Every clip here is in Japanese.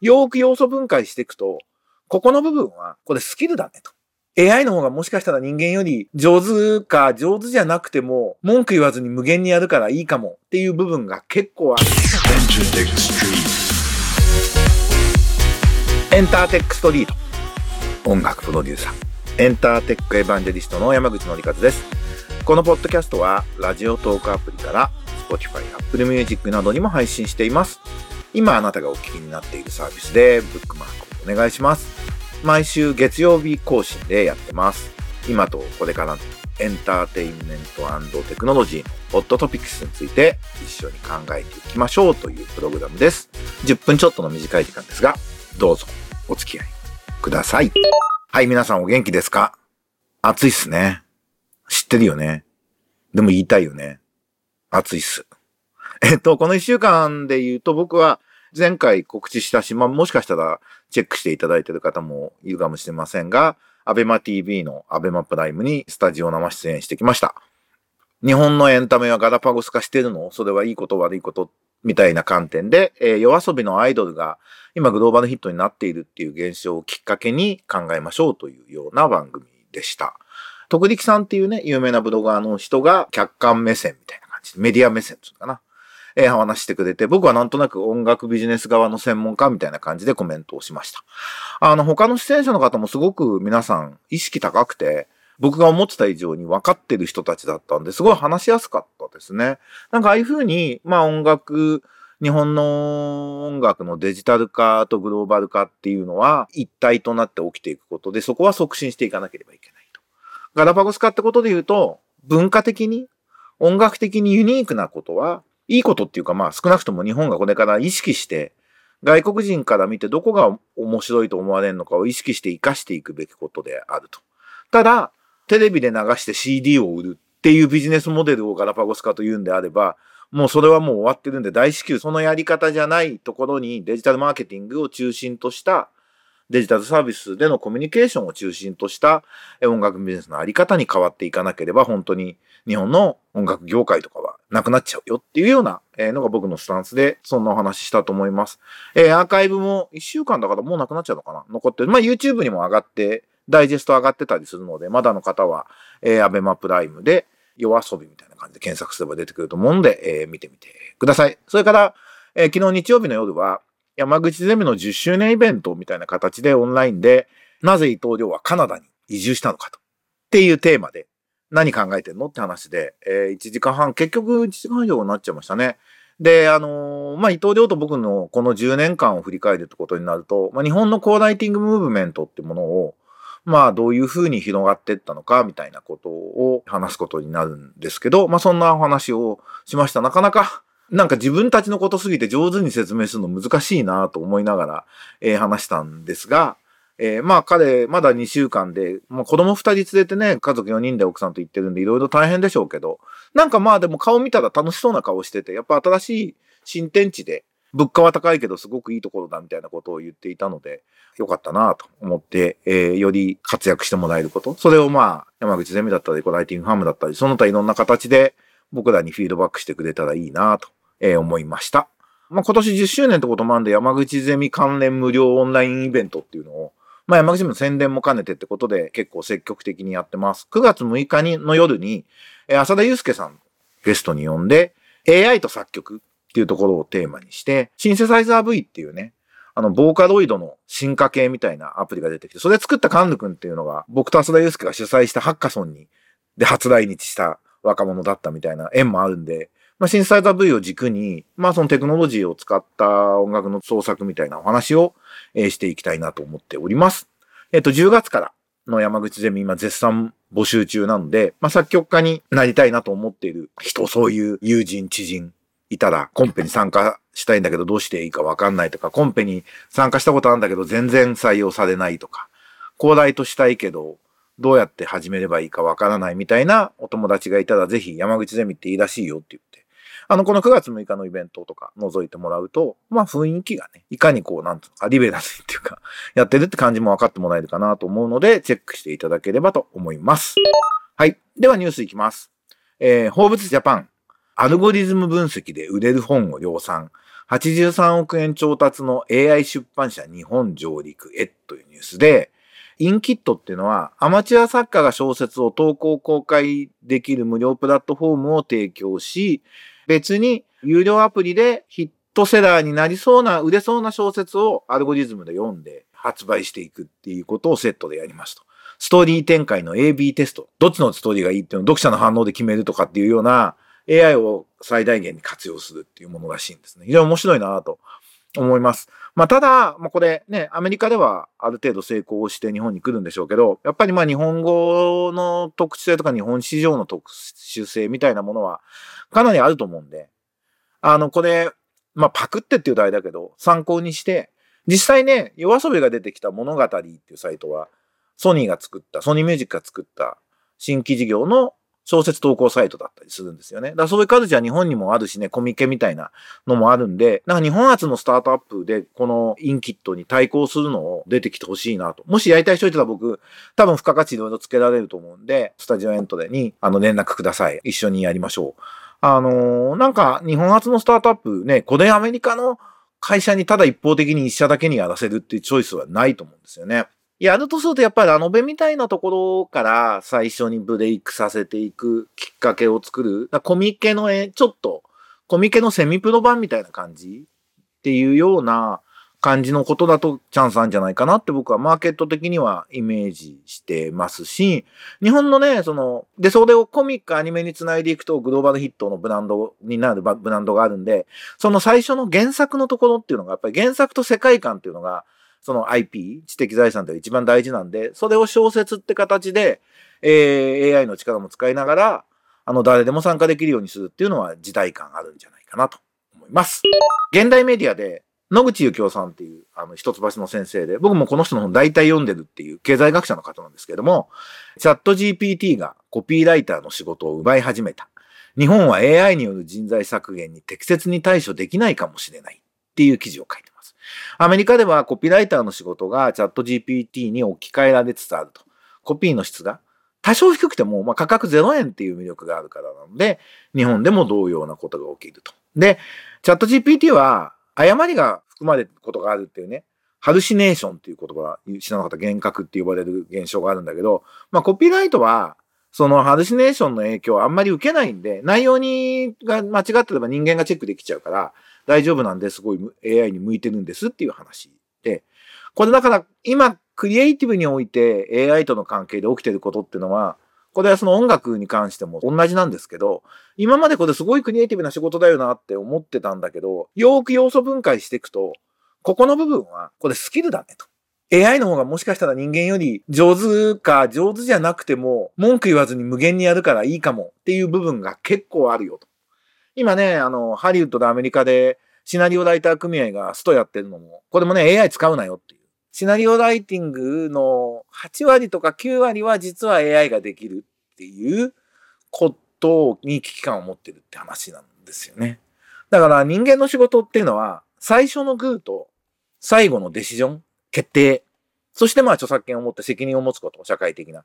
よーく要素分解していくと、ここの部分は、これスキルだねと。AI の方がもしかしたら人間より上手か上手じゃなくても文句言わずに無限にやるからいいかもっていう部分が結構ある。エンターテックストリート。音楽プロデューサー。エンターテックエヴァンジェリストの山口のりかずです。このポッドキャストはラジオトークアプリから Spotify、Apple Music などにも配信しています。今あなたがお聞きになっているサービスでブックマークをお願いします。毎週月曜日更新でやってます。今とこれからエンターテインメントテクノロジーのホットトピックスについて一緒に考えていきましょうというプログラムです。10分ちょっとの短い時間ですが、どうぞお付き合いください。はい、皆さんお元気ですか？暑いっすね。知ってるよね。でも言いたいよね。暑いっす。えっと、この一週間で言うと僕は前回告知したし、まあ、もしかしたらチェックしていただいている方もいるかもしれませんが、アベマ TV のアベマプライムにスタジオ生出演してきました。日本のエンタメはガラパゴス化してるの？それはいいこと悪いことみたいな観点で、えー、夜遊びのアイドルが今グローバルヒットになっているっていう現象をきっかけに考えましょうというような番組でした。徳力さんっていうね、有名なブロガーの人が客観目線みたいな感じで、メディア目線っていうのかな。えー、話してくれて、僕はなんとなく音楽ビジネス側の専門家みたいな感じでコメントをしました。あの、他の出演者の方もすごく皆さん意識高くて、僕が思ってた以上に分かってる人たちだったんで、すごい話しやすかったですね。なんかああいう風に、まあ音楽、日本の音楽のデジタル化とグローバル化っていうのは一体となって起きていくことで、そこは促進していかなければいけないと。ガラパゴス化ってことで言うと、文化的に、音楽的にユニークなことは、いいことっていうか、まあ少なくとも日本がこれから意識して、外国人から見てどこが面白いと思われるのかを意識して活かしていくべきことであると。ただ、テレビで流して CD を売るっていうビジネスモデルをガラパゴス化というんであれば、もうそれはもう終わってるんで大至急そのやり方じゃないところにデジタルマーケティングを中心としたデジタルサービスでのコミュニケーションを中心とした音楽ビジネスのあり方に変わっていかなければ本当に日本の音楽業界とかはなくなっちゃうよっていうようなのが僕のスタンスで、そんなお話したと思います。えー、アーカイブも1週間だからもうなくなっちゃうのかな？残ってる。まあ YouTube にも上がって、ダイジェスト上がってたりするので、まだの方は、えー、アベマプライムで、夜遊びみたいな感じで検索すれば出てくると思うんで、えー、見てみてください。それから、えー、昨日日曜日の夜は、山口ゼミの10周年イベントみたいな形でオンラインで、なぜ伊藤亮はカナダに移住したのかと。っていうテーマで、何考えてんの？って話で、えー、1時間半、結局1時間以上になっちゃいましたね。で、あのー、まあ、伊藤亮と僕のこの10年間を振り返るってことになると、まあ、日本のコーライティングムーブメントってものを、まあ、どういうふうに広がっていったのか、みたいなことを話すことになるんですけど、まあ、そんなお話をしました。なかなか、なんか自分たちのことすぎて上手に説明するの難しいなと思いながら、えー、話したんですが、えー、まあ彼、まだ2週間で、まあ子供2人連れてね、家族4人で奥さんと行ってるんでいろいろ大変でしょうけど、なんかまあでも顔見たら楽しそうな顔してて、やっぱ新しい新天地で、物価は高いけどすごくいいところだみたいなことを言っていたので、よかったなと思って、えー、より活躍してもらえること。それをまあ、山口ゼミだったり、ライティングファームだったり、その他いろんな形で僕らにフィードバックしてくれたらいいなと、えー、思いました。まあ今年10周年ってこともあるんで、山口ゼミ関連無料オンラインイベントっていうのをまあ、山口の宣伝も兼ねてってことで結構積極的にやってます。9月6日にの夜に、え浅田祐介さんゲストに呼んで、AI と作曲っていうところをテーマにして、シンセサイザー V っていうね、あの、ボーカロイドの進化系みたいなアプリが出てきて、それ作ったカンヌ君っていうのが、僕と浅田祐介が主催したハッカソンに、で、初来日した若者だったみたいな縁もあるんで、まあ、シンセサイザー V を軸に、まあ、そのテクノロジーを使った音楽の創作みたいなお話を、していきたいなと思っております。えっ、と、10月からの山口ゼミ今絶賛募集中なので、まあ、作曲家になりたいなと思っている人、そういう友人、知人いたら、コンペに参加したいんだけどどうしていいかわかんないとか、コンペに参加したことあるんだけど全然採用されないとか、高大としたいけど、どうやって始めればいいかわからないみたいなお友達がいたら、ぜひ山口ゼミっていいらしいよって言って、あの、この9月6日のイベントとか覗いてもらうと、まあ雰囲気がね、いかにこう、なんつうか、リベラルっていうか、やってるって感じも分かってもらえるかなと思うので、チェックしていただければと思います。はい。ではニュースいきます。えー、放物ジャパン。アルゴリズム分析で売れる本を量産。83億円調達の AI 出版社日本上陸へというニュースで、インキットっていうのはアマチュア作家が小説を投稿公開できる無料プラットフォームを提供し、別に有料アプリでヒットセラーになりそうな、売れそうな小説をアルゴリズムで読んで発売していくっていうことをセットでやりますと。ストーリー展開の AB テスト。どっちのストーリーがいいっていうのを読者の反応で決めるとかっていうような AI を最大限に活用するっていうものらしいんですね。非常に面白いなと思います。まあ、ただ、まあ、これね、アメリカではある程度成功して日本に来るんでしょうけど、やっぱりまあ日本語の特殊性とか日本市場の特殊性みたいなものはかなりあると思うんで、あの、これ、まあ、パクってっていう題だけど、参考にして、実際ね、夜遊びが出てきた物語っていうサイトは、ソニーが作った、ソニーミュージックが作った新規事業の小説投稿サイトだったりするんですよね。だからそういうカルチャー日本にもあるしね、コミケみたいなのもあるんで、なんか日本初のスタートアップでこのインキットに対抗するのを出てきてほしいなと。もしやりたい人いたら僕、多分付加価値いろいろつけられると思うんで、スタジオエントレにあの連絡ください。一緒にやりましょう。あのー、なんか日本初のスタートアップね、これアメリカの会社にただ一方的に一社だけにやらせるっていうチョイスはないと思うんですよね。やるとするとやっぱりラノベみたいなところから最初にブレイクさせていくきっかけを作る。コミケの絵、ちょっと、コミケのセミプロ版みたいな感じ？っていうような感じのことだとチャンスあるんじゃないかなって僕はマーケット的にはイメージしてますし、日本のね、その、で、それをコミック、アニメにつないでいくとグローバルヒットのブランドになるブランドがあるんで、その最初の原作のところっていうのが、やっぱり原作と世界観っていうのが、その IP、知的財産では一番大事なんで、それを小説って形で、えー、AI の力も使いながら、あの、誰でも参加できるようにするっていうのは時代感あるんじゃないかなと思います。現代メディアで、野口幸雄さんっていう、あの、一橋の先生で、僕もこの人の本大体読んでるっていう経済学者の方なんですけども、チャット GPT がコピーライターの仕事を奪い始めた。日本は AI による人材削減に適切に対処できないかもしれないっていう記事を書いて。アメリカではコピーライターの仕事がチャット GPT に置き換えられつつあると。コピーの質が多少低くても、まあ、価格0円っていう魅力があるからなので、日本でも同様なことが起きると。で、チャット GPT は誤りが含まれることがあるっていうね、ハルシネーションっていう言葉、知らなかった幻覚って呼ばれる現象があるんだけど、まあコピーライトは、そのハルシネーションの影響をあんまり受けないんで、内容にが間違ってれば人間がチェックできちゃうから、大丈夫なんですごい AI に向いてるんですっていう話で、これだから今クリエイティブにおいて AI との関係で起きてることっていうのは、これはその音楽に関しても同じなんですけど、今までこれすごいクリエイティブな仕事だよなって思ってたんだけど、よーく要素分解していくと、ここの部分はこれスキルだねと。AI の方がもしかしたら人間より上手か上手じゃなくても文句言わずに無限にやるからいいかもっていう部分が結構あるよと。今ね、あの、ハリウッドでアメリカでシナリオライター組合がストやってるのも、これもね、AI 使うなよっていう。シナリオライティングの8割とか9割は実は AI ができるっていうことに危機感を持ってるって話なんですよね。だから人間の仕事っていうのは、最初のグーと最後のデシジョン、決定、そしてまあ著作権を持って責任を持つこと、社会的な。っ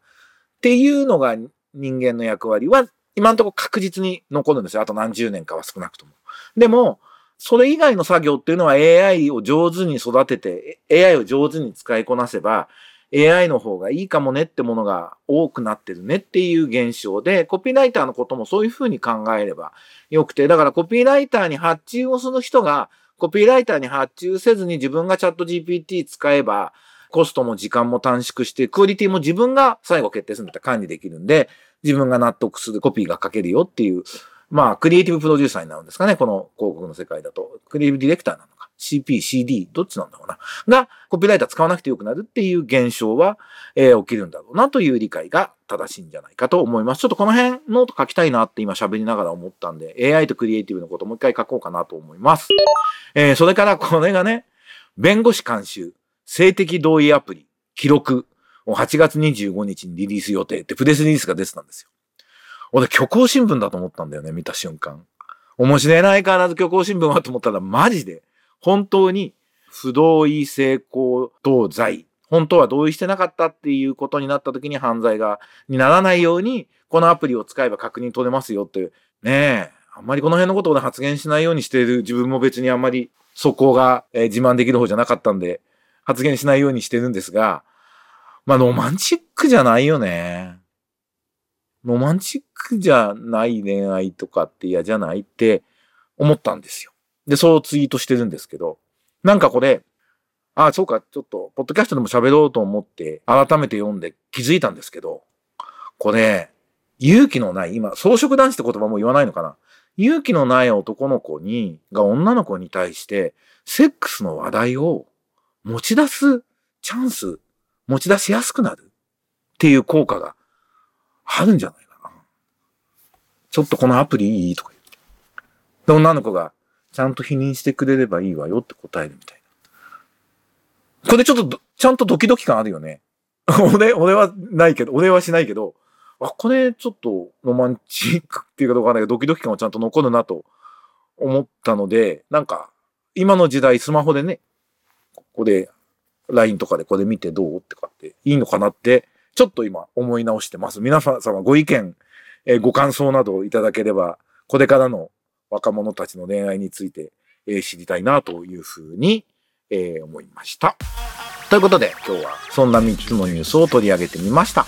ていうのが人間の役割は今のところ確実に残るんですよ。あと何十年かは少なくとも。でも、それ以外の作業っていうのは AI を上手に育てて、AI を上手に使いこなせば、AI の方がいいかもねってものが多くなってるねっていう現象で、コピーライターのこともそういうふうに考えればよくて、だからコピーライターに発注をする人が、コピーライターに発注せずに自分がチャット GPT 使えば、コストも時間も短縮して、クオリティも自分が最後決定するんだったら管理できるんで、自分が納得するコピーが書けるよっていう、まあ、クリエイティブプロデューサーになるんですかね、この広告の世界だと。クリエイティブディレクターなのか。CP、CD、どっちなんだろうな。が、コピーライター使わなくてよくなるっていう現象は、えー、起きるんだろうなという理解が正しいんじゃないかと思います。ちょっとこの辺ノート書きたいなって今喋りながら思ったんで、AI とクリエイティブのこともう一回書こうかなと思います。えー、それからこれがね、弁護士監修、性的同意アプリ、記録、8月25日にリリース予定ってプレスリリースが出てたんですよ。俺、虚構新聞だと思ったんだよね、見た瞬間。面白いないかな虚構新聞はと思ったら、マジで、本当に不同意性交等罪、本当は同意してなかったっていうことになった時に犯罪が、にならないように、このアプリを使えば確認取れますよって、ねえ、あんまりこの辺のことを、発言しないようにしている自分も別にあんまりそこが、え自慢できる方じゃなかったんで、発言しないようにしてるんですが、まあ、ロマンチックじゃないよね。ロマンチックじゃない恋愛とかって嫌じゃないって思ったんですよ。で、そうツイートしてるんですけど、なんかこれ、ああ、そうか、ちょっと、ポッドキャストでも喋ろうと思って、改めて読んで気づいたんですけど、これ、勇気のない、今、草食男子って言葉も言わないのかな勇気のない男の子に、が女の子に対して、セックスの話題を持ち出すチャンス、持ち出しやすくなるっていう効果があるんじゃないかな。ちょっとこのアプリいいとか言って。で、女の子がちゃんと否認してくれればいいわよって答えるみたいな。これちょっと、ちゃんとドキドキ感あるよね。俺、俺はないけど、俺はしないけど、あ、これちょっとロマンチックっていうかどうかわかんないけど、ドキドキ感はちゃんと残るなと思ったので、なんか、今の時代スマホでね、ここで、LINE とかでこれ見てどうってかっていいのかなって、ちょっと今思い直してます。皆様ご意見、えーご感想などをいただければ、これからの若者たちの恋愛について、えー知りたいなというふうに、えー思いました。ということで今日はそんな3つのニュースを取り上げてみました。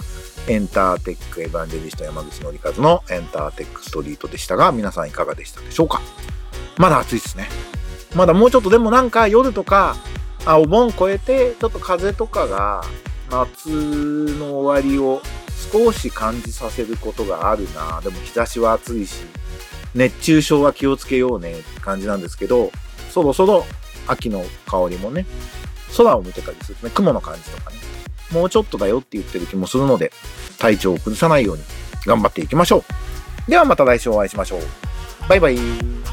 エンターテックエヴァンジェリスト山口のりかずのエンターテックストリートでしたが、皆さんいかがでしたでしょうか？まだ暑いですね。まだもうちょっとでもなんか夜とか、あ、お盆越えて、ちょっと風とかが夏の終わりを少し感じさせることがあるな。でも日差しは暑いし、熱中症は気をつけようねって感じなんですけど、そろそろ秋の香りもね、空を見てたりするね、雲の感じとかね、もうちょっとだよって言ってる気もするので、体調を崩さないように頑張っていきましょう。ではまた来週お会いしましょう。バイバイ。